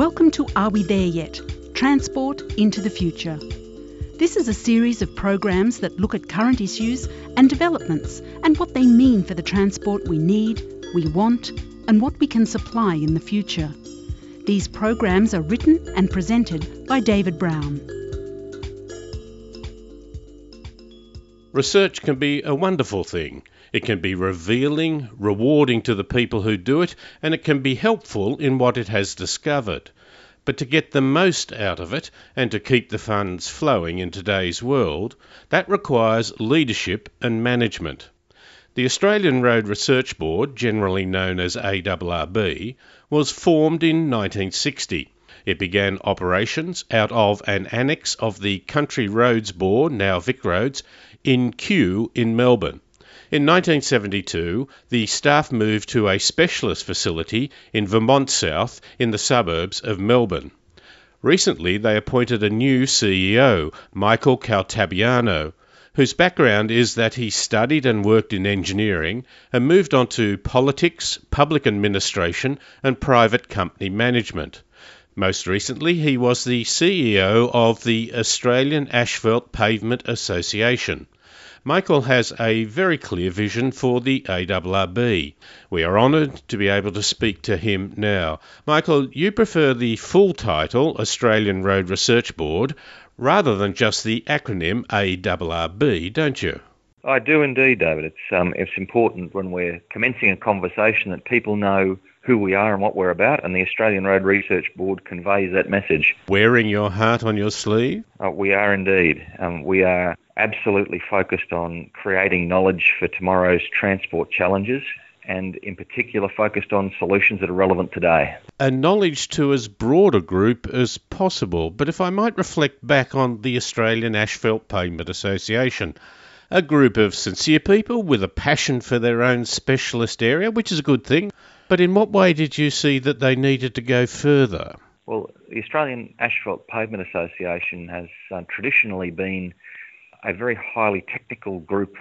Welcome to Are We There Yet? Transport into the Future. This is a series of programs that look at current issues and developments and what they mean for the transport we need, we want, and what we can supply in the future. These programs are written and presented by David Brown. Research can be a wonderful thing. It can be revealing, rewarding to the people who do it, and it can be helpful in what it has discovered. But to get the most out of it and to keep the funds flowing in today's world, that requires leadership and management. The Australian Road Research Board, generally known as ARRB, was formed in 1960. It began operations out of an annex of the Country Roads Board, now VicRoads, in Kew in Melbourne. In 1972, the staff moved to a specialist facility in Vermont South in the suburbs of Melbourne. Recently, they appointed a new CEO, Michael Caltabiano, whose background is that he studied and worked in engineering and moved on to politics, public administration, and private company management. Most recently, he was the CEO of the Australian Asphalt Pavement Association. Michael has a very clear vision for the ARRB. We are honoured to be able to speak to him now. Michael, you prefer the full title, Australian Road Research Board, rather than just the acronym ARRB, don't you? I do indeed, David. It's um, it's important when we're commencing a conversation that people know who we are and what we're about, and the Australian Road Research Board conveys that message. Wearing your heart on your sleeve? Uh, we are indeed. Um, we are absolutely focused on creating knowledge for tomorrow's transport challenges and in particular focused on solutions that are relevant today. And knowledge to as broad a group as possible. But if I might reflect back on the Australian Asphalt Pavement Association, a group of sincere people with a passion for their own specialist area, which is a good thing. But in what way did you see that they needed to go further? Well, the Australian Asphalt Pavement Association has uh, traditionally been a very highly technical group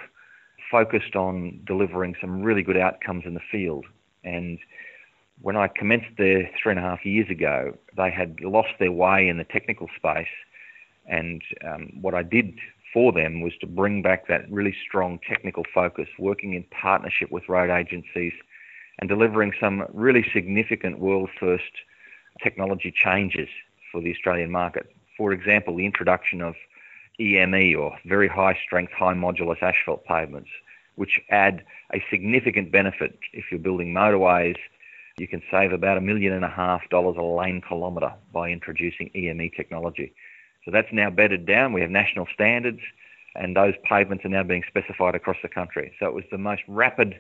focused on delivering some really good outcomes in the field. And when I commenced there three and a half years ago, they had lost their way in the technical space. And um, what I did for them was to bring back that really strong technical focus, working in partnership with road agencies and delivering some really significant world first technology changes for the Australian market. For example, the introduction of EME or very high strength, high modulus asphalt pavements, which add a significant benefit if you're building motorways. You can save about a million and a half dollars a lane kilometre by introducing EME technology. So that's now bedded down. We have national standards, and those pavements are now being specified across the country. So it was the most rapid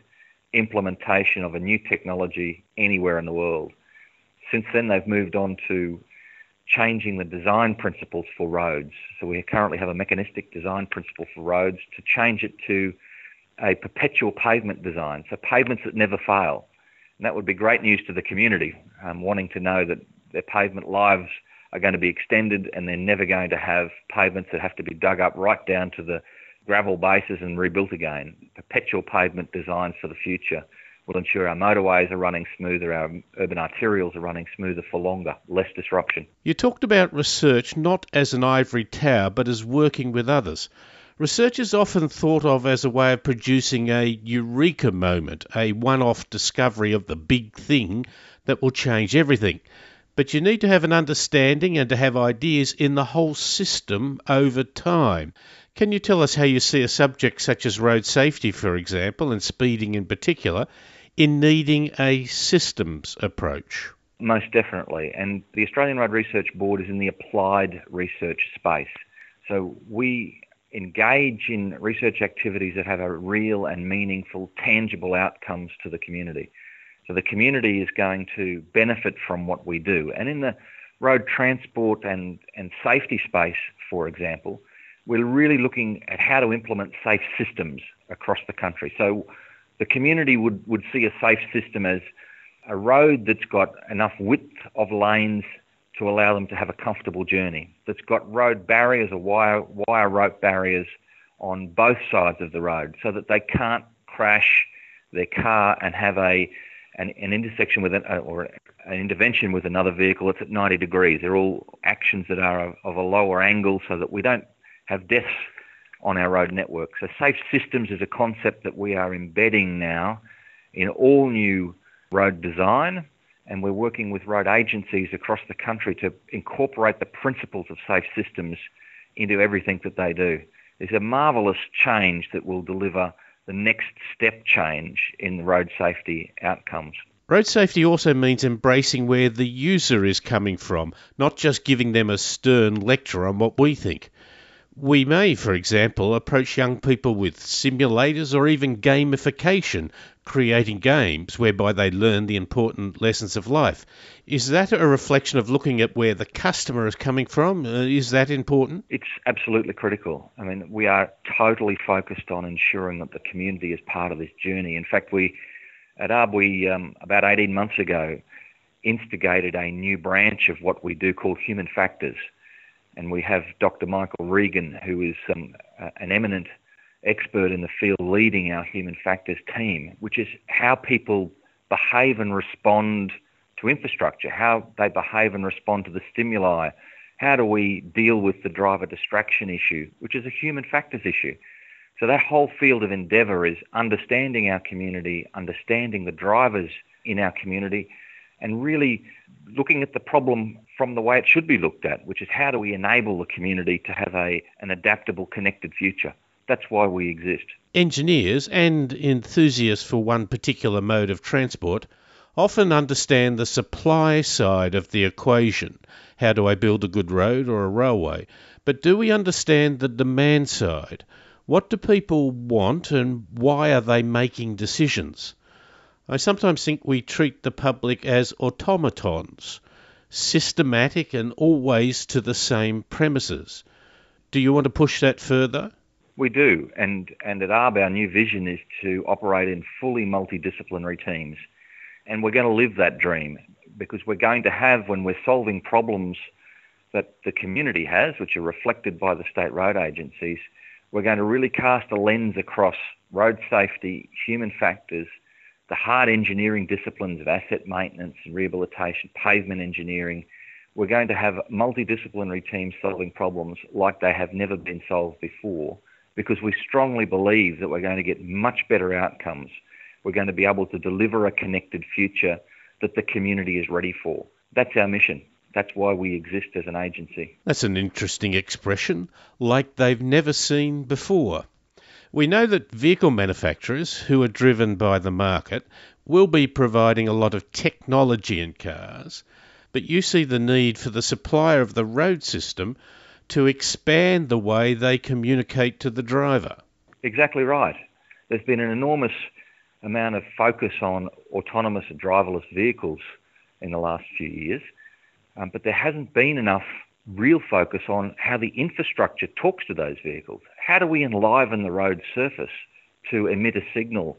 implementation of a new technology anywhere in the world. Since then, they've moved on to changing the design principles for roads. So we currently have a mechanistic design principle for roads to change it to a perpetual pavement design, so pavements that never fail. And that would be great news to the community, um, wanting to know that their pavement lives are going to be extended and they're never going to have pavements that have to be dug up right down to the gravel bases and rebuilt again. Perpetual pavement designs for the future will ensure our motorways are running smoother, our urban arterials are running smoother for longer, less disruption. You talked about research not as an ivory tower, but as working with others. Research is often thought of as a way of producing a eureka moment, a one off discovery of the big thing that will change everything. But you need to have an understanding and to have ideas in the whole system over time. Can you tell us how you see a subject such as road safety, for example, and speeding in particular, in needing a systems approach? Most definitely. And the Australian Road Research Board is in the applied research space. So we engage in research activities that have a real and meaningful, tangible outcomes to the community. So the community is going to benefit from what we do. And in the road transport and, and safety space, for example, we're really looking at how to implement safe systems across the country. So the community would, would see a safe system as a road that's got enough width of lanes to allow them to have a comfortable journey, that's got road barriers or wire, wire rope barriers on both sides of the road so that they can't crash their car and have a an, an intersection with an, uh, or an intervention with another vehicle, it's at 90 degrees. They're all actions that are of a lower angle so that we don't have deaths on our road network. So safe systems is a concept that we are embedding now in all new road design and we're working with road agencies across the country to incorporate the principles of safe systems into everything that they do. It's a marvellous change that will deliver the next step change in road safety outcomes. Road safety also means embracing where the user is coming from, not just giving them a stern lecture on what we think. We may, for example, approach young people with simulators or even gamification, creating games whereby they learn the important lessons of life. Is that a reflection of looking at where the customer is coming from? Uh, is that important? It's absolutely critical. I mean, we are totally focused on ensuring that the community is part of this journey. In fact, we at ARB, we um, about 18 months ago instigated a new branch of what we do called human factors and we have Dr. Michael Regan, who is um, an eminent expert in the field leading our human factors team, which is how people behave and respond to infrastructure, how they behave and respond to the stimuli. How do we deal with the driver distraction issue, which is a human factors issue? So that whole field of endeavour is understanding our community, understanding the drivers in our community, and really looking at the problem from the way it should be looked at, which is how do we enable the community to have a, an adaptable, connected future. That's why we exist. Engineers and enthusiasts for one particular mode of transport often understand the supply side of the equation. How do I build a good road or a railway? But do we understand the demand side? What do people want and why are they making decisions? I sometimes think we treat the public as automatons, systematic and always to the same premises. Do you want to push that further? We do, and, and at ARB, our new vision is to operate in fully multidisciplinary teams. And we're going to live that dream because we're going to have, when we're solving problems that the community has, which are reflected by the state road agencies, we're going to really cast a lens across road safety, human factors, the hard engineering disciplines of asset maintenance and rehabilitation, pavement engineering. We're going to have multidisciplinary teams solving problems like they have never been solved before because we strongly believe that we're going to get much better outcomes. We're going to be able to deliver a connected future that the community is ready for. That's our mission. That's why we exist as an agency. That's an interesting expression, like they've never seen before. We know that vehicle manufacturers, who are driven by the market, will be providing a lot of technology in cars, but you see the need for the supplier of the road system to expand the way they communicate to the driver. Exactly right. There's been an enormous amount of focus on autonomous driverless vehicles in the last few years, um, but there hasn't been enough real focus on how the infrastructure talks to those vehicles. How do we enliven the road surface to emit a signal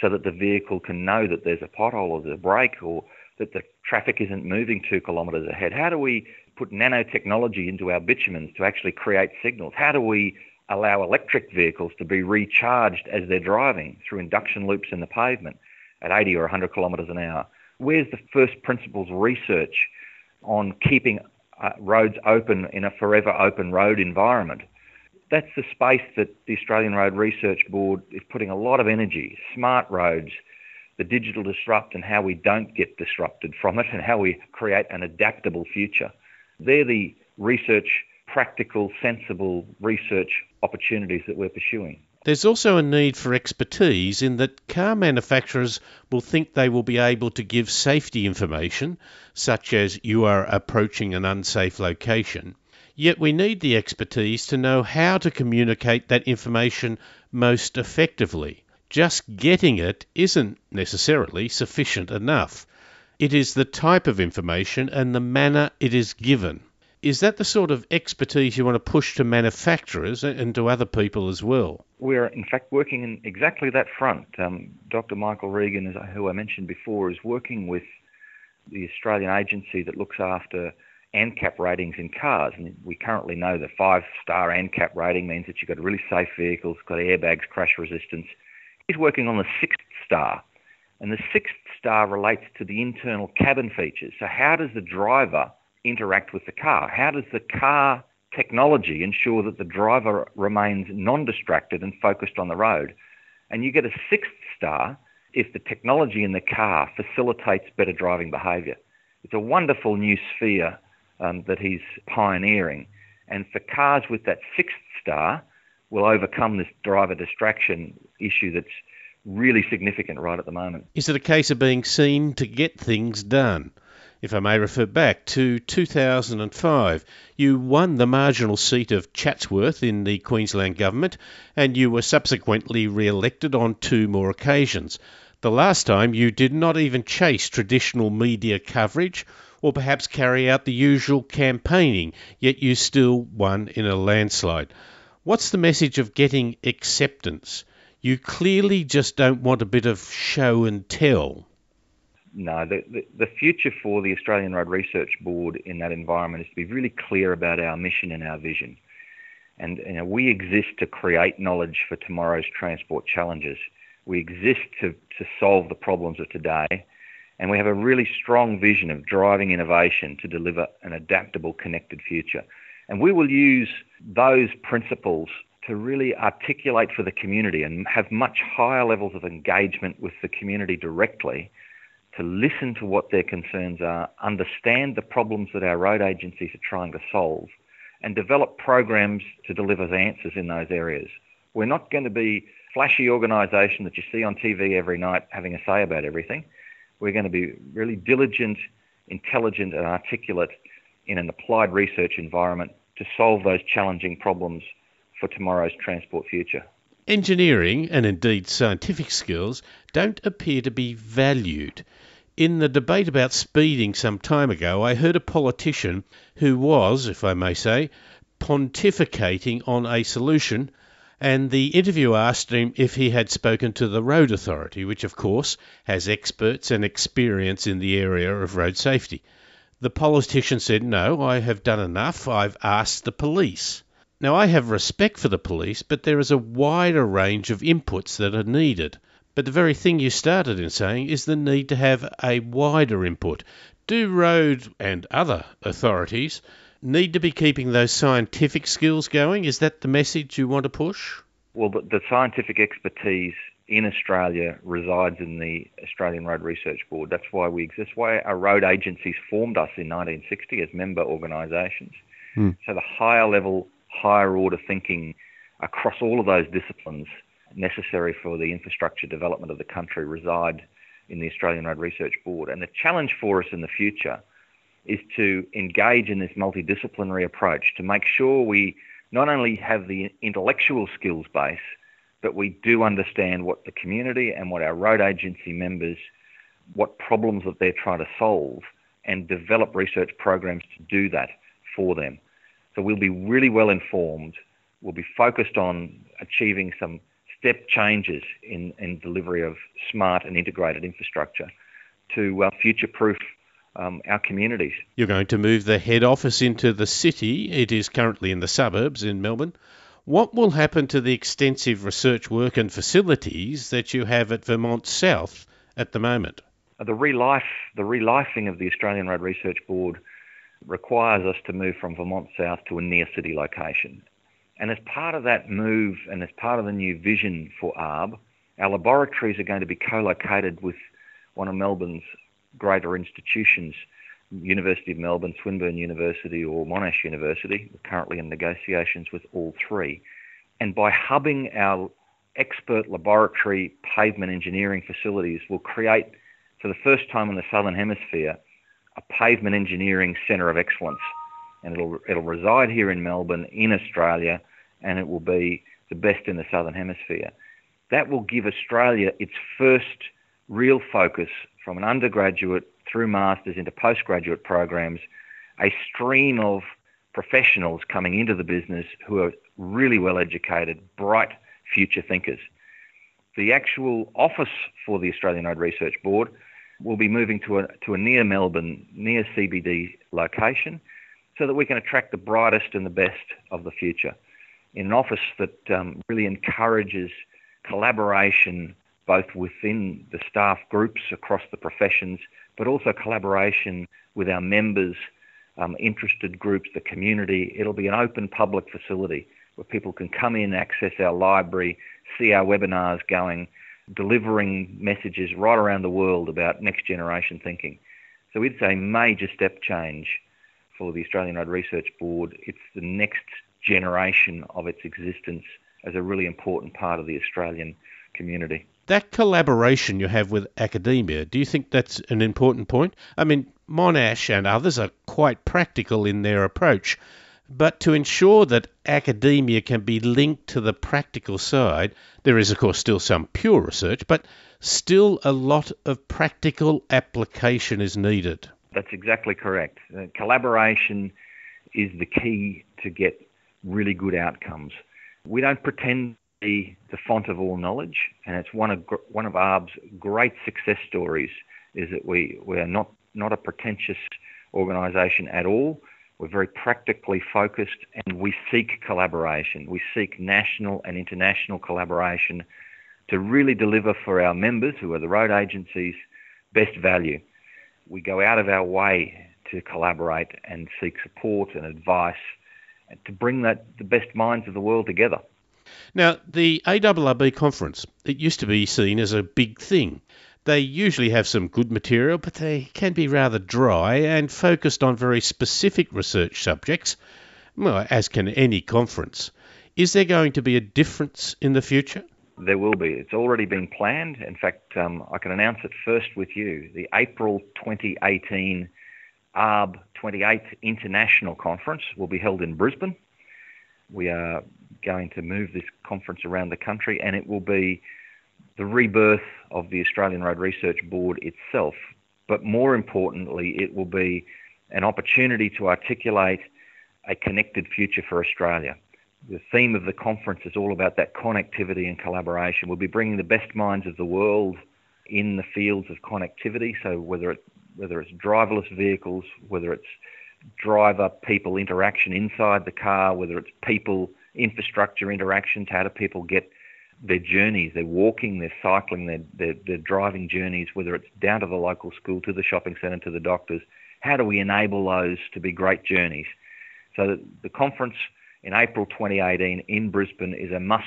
so that the vehicle can know that there's a pothole or there's a break or that the traffic isn't moving two kilometres ahead? How do we put nanotechnology into our bitumens to actually create signals? How do we allow electric vehicles to be recharged as they're driving through induction loops in the pavement at 80 or 100 kilometres an hour? Where's the first principles research on keeping uh, roads open in a forever open road environment. That's the space that the Australian Road Research Board is putting a lot of energy. Smart roads, the digital disrupt and how we don't get disrupted from it and how we create an adaptable future. They're the research, practical, sensible research opportunities that we're pursuing. There's also a need for expertise in that car manufacturers will think they will be able to give safety information, such as you are approaching an unsafe location. Yet we need the expertise to know how to communicate that information most effectively. Just getting it isn't necessarily sufficient enough. It is the type of information and the manner it is given. Is that the sort of expertise you want to push to manufacturers and to other people as well? We're in fact working in exactly that front. Um, Dr. Michael Regan, who I mentioned before, is working with the Australian agency that looks after ANCAP ratings in cars. And we currently know the five star ANCAP rating means that you've got really safe vehicles, got airbags, crash resistance. He's working on the sixth star. And the sixth star relates to the internal cabin features. So, how does the driver interact with the car? How does the car technology ensure that the driver remains non distracted and focused on the road? And you get a sixth star if the technology in the car facilitates better driving behaviour. It's a wonderful new sphere um, that he's pioneering. And for cars with that sixth star, will overcome this driver distraction issue that's really significant right at the moment. Is it a case of being seen to get things done? If I may refer back to 2005, you won the marginal seat of Chatsworth in the Queensland Government and you were subsequently re elected on two more occasions. The last time you did not even chase traditional media coverage or perhaps carry out the usual campaigning, yet you still won in a landslide. What's the message of getting acceptance? You clearly just don't want a bit of show and tell. No, the, the, the, future for the Australian Road Research Board in that environment is to be really clear about our mission and our vision. And you know, we exist to create knowledge for tomorrow's transport challenges. We exist to, to solve the problems of today. And we have a really strong vision of driving innovation to deliver an adaptable, connected future. And we will use those principles to really articulate for the community and have much higher levels of engagement with the community directly to listen to what their concerns are, understand the problems that our road agencies are trying to solve, and develop programs to deliver the answers in those areas. We're not going to be flashy organisation that you see on TV every night having a say about everything. We're going to be really diligent, intelligent, and articulate in an applied research environment to solve those challenging problems for tomorrow's transport future. Engineering and indeed scientific skills don't appear to be valued. In the debate about speeding some time ago, I heard a politician who was, if I may say, pontificating on a solution, and the interviewer asked him if he had spoken to the Road Authority, which of course has experts and experience in the area of road safety. The politician said, No, I have done enough. I've asked the police. Now, I have respect for the police, but there is a wider range of inputs that are needed. But the very thing you started in saying is the need to have a wider input. Do road and other authorities need to be keeping those scientific skills going? Is that the message you want to push? Well, the, the scientific expertise in Australia resides in the Australian Road Research Board. That's why we exist, why our road agencies formed us in 1960 as member organisations. Hmm. So the higher level higher order thinking across all of those disciplines necessary for the infrastructure development of the country reside in the Australian Road Research Board. And the challenge for us in the future is to engage in this multidisciplinary approach to make sure we not only have the intellectual skills base, but we do understand what the community and what our road agency members, what problems that they're trying to solve, and develop research programs to do that for them. So we'll be really well informed. We'll be focused on achieving some step changes in, in delivery of smart and integrated infrastructure to uh, future proof um, our communities. You're going to move the head office into the city. It is currently in the suburbs in Melbourne. What will happen to the extensive research work and facilities that you have at Vermont South at the moment? The relife, the relifing of the Australian Road Research Board requires us to move from Vermont South to a near city location. And as part of that move and as part of the new vision for ARB, our laboratories are going to be co-located with one of Melbourne's greater institutions, University of Melbourne, Swinburne University or Monash University. We're currently in negotiations with all three. And by hubbing our expert laboratory pavement engineering facilities, we'll create, for the first time in the Southern Hemisphere, a pavement engineering centre of excellence. And it'll, it'll reside here in Melbourne, in Australia, and it will be the best in the Southern Hemisphere. That will give Australia its first real focus from an undergraduate through masters into postgraduate programs, a stream of professionals coming into the business who are really well educated, bright future thinkers. The actual office for the Australian Road Research Board will be moving to a, to a near Melbourne, near CBD location so that we can attract the brightest and the best of the future in an office that um, really encourages collaboration both within the staff groups across the professions, but also collaboration with our members, um, interested groups, the community. It'll be an open public facility where people can come in, access our library, see our webinars going, delivering messages right around the world about next generation thinking. So it's a major step change for the Australian Road Research Board. It's the next generation of its existence as a really important part of the Australian community. That collaboration you have with academia, do you think that's an important point? I mean, Monash and others are quite practical in their approach, but to ensure that academia can be linked to the practical side, there is, of course, still some pure research, but still a lot of practical application is needed. That's exactly correct. Uh, collaboration is the key to get really good outcomes. We don't pretend to be the font of all knowledge, and it's one of one of ARB's great success stories is that we, we are not, not a pretentious organisation at all. We're very practically focused and we seek collaboration. We seek national and international collaboration to really deliver for our members, who are the road agencies, best value. We go out of our way to collaborate and seek support and advice to bring that the best minds of the world together. Now, the ARRB conference, it used to be seen as a big thing. They usually have some good material, but they can be rather dry and focused on very specific research subjects, well, as can any conference. Is there going to be a difference in the future? There will be. It's already been planned. In fact, um, I can announce it first with you. The April 2018 ARB 28th International Conference will be held in Brisbane. We are going to move this conference around the country and it will be the rebirth of the Australian Road Research Board itself. But more importantly, it will be an opportunity to articulate a connected future for Australia. The theme of the conference is all about that connectivity and collaboration. We'll be bringing the best minds of the world in the fields of connectivity. So whether it whether it's driverless vehicles, whether it's driver people interaction inside the car, whether it's people infrastructure interactions, how do people get their journeys, their walking, their cycling, their, their, their driving journeys, whether it's down to the local school, to the shopping centre, to the doctors, how do we enable those to be great journeys? So the conference in April 2018 in Brisbane is a must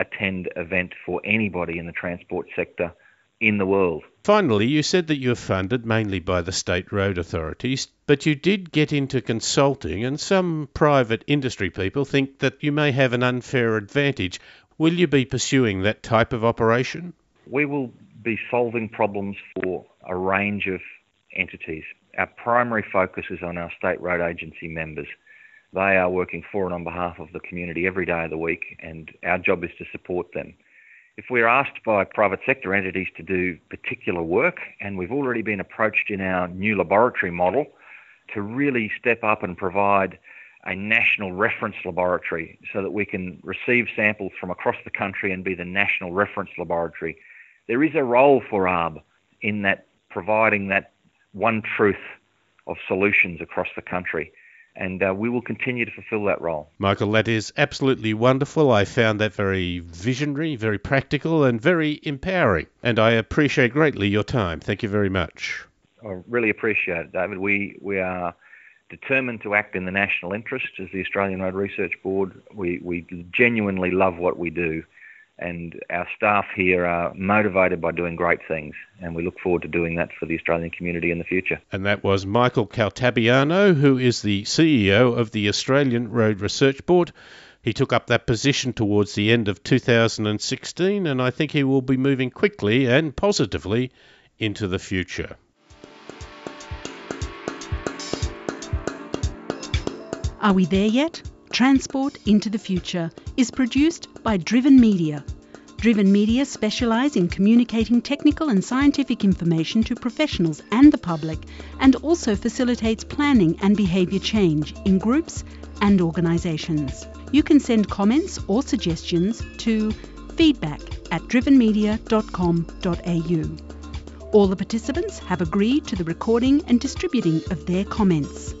attend event for anybody in the transport sector in the world. Finally, you said that you are funded mainly by the state road authorities, but you did get into consulting, and some private industry people think that you may have an unfair advantage. Will you be pursuing that type of operation? We will be solving problems for a range of entities. Our primary focus is on our state road agency members. They are working for and on behalf of the community every day of the week, and our job is to support them if we're asked by private sector entities to do particular work, and we've already been approached in our new laboratory model to really step up and provide a national reference laboratory so that we can receive samples from across the country and be the national reference laboratory. There is a role for ARB in that providing that one truth of solutions across the country and uh, we will continue to fulfill that role. Michael, that is absolutely wonderful. I found that very visionary, very practical, and very empowering. And I appreciate greatly your time. Thank you very much. I really appreciate it, David. We, we are determined to act in the national interest as the Australian Road Research Board. We, we genuinely love what we do and our staff here are motivated by doing great things, and we look forward to doing that for the Australian community in the future. And that was Michael Caltabiano, who is the CEO of the Australian Road Research Board. He took up that position towards the end of 2016, and I think he will be moving quickly and positively into the future. Are we there yet? Transport into the Future is produced by Driven Media. Driven Media specialise in communicating technical and scientific information to professionals and the public and also facilitates planning and behaviour change in groups and organisations. You can send comments or suggestions to feedback at drivenmedia.com.au. All the participants have agreed to the recording and distributing of their comments.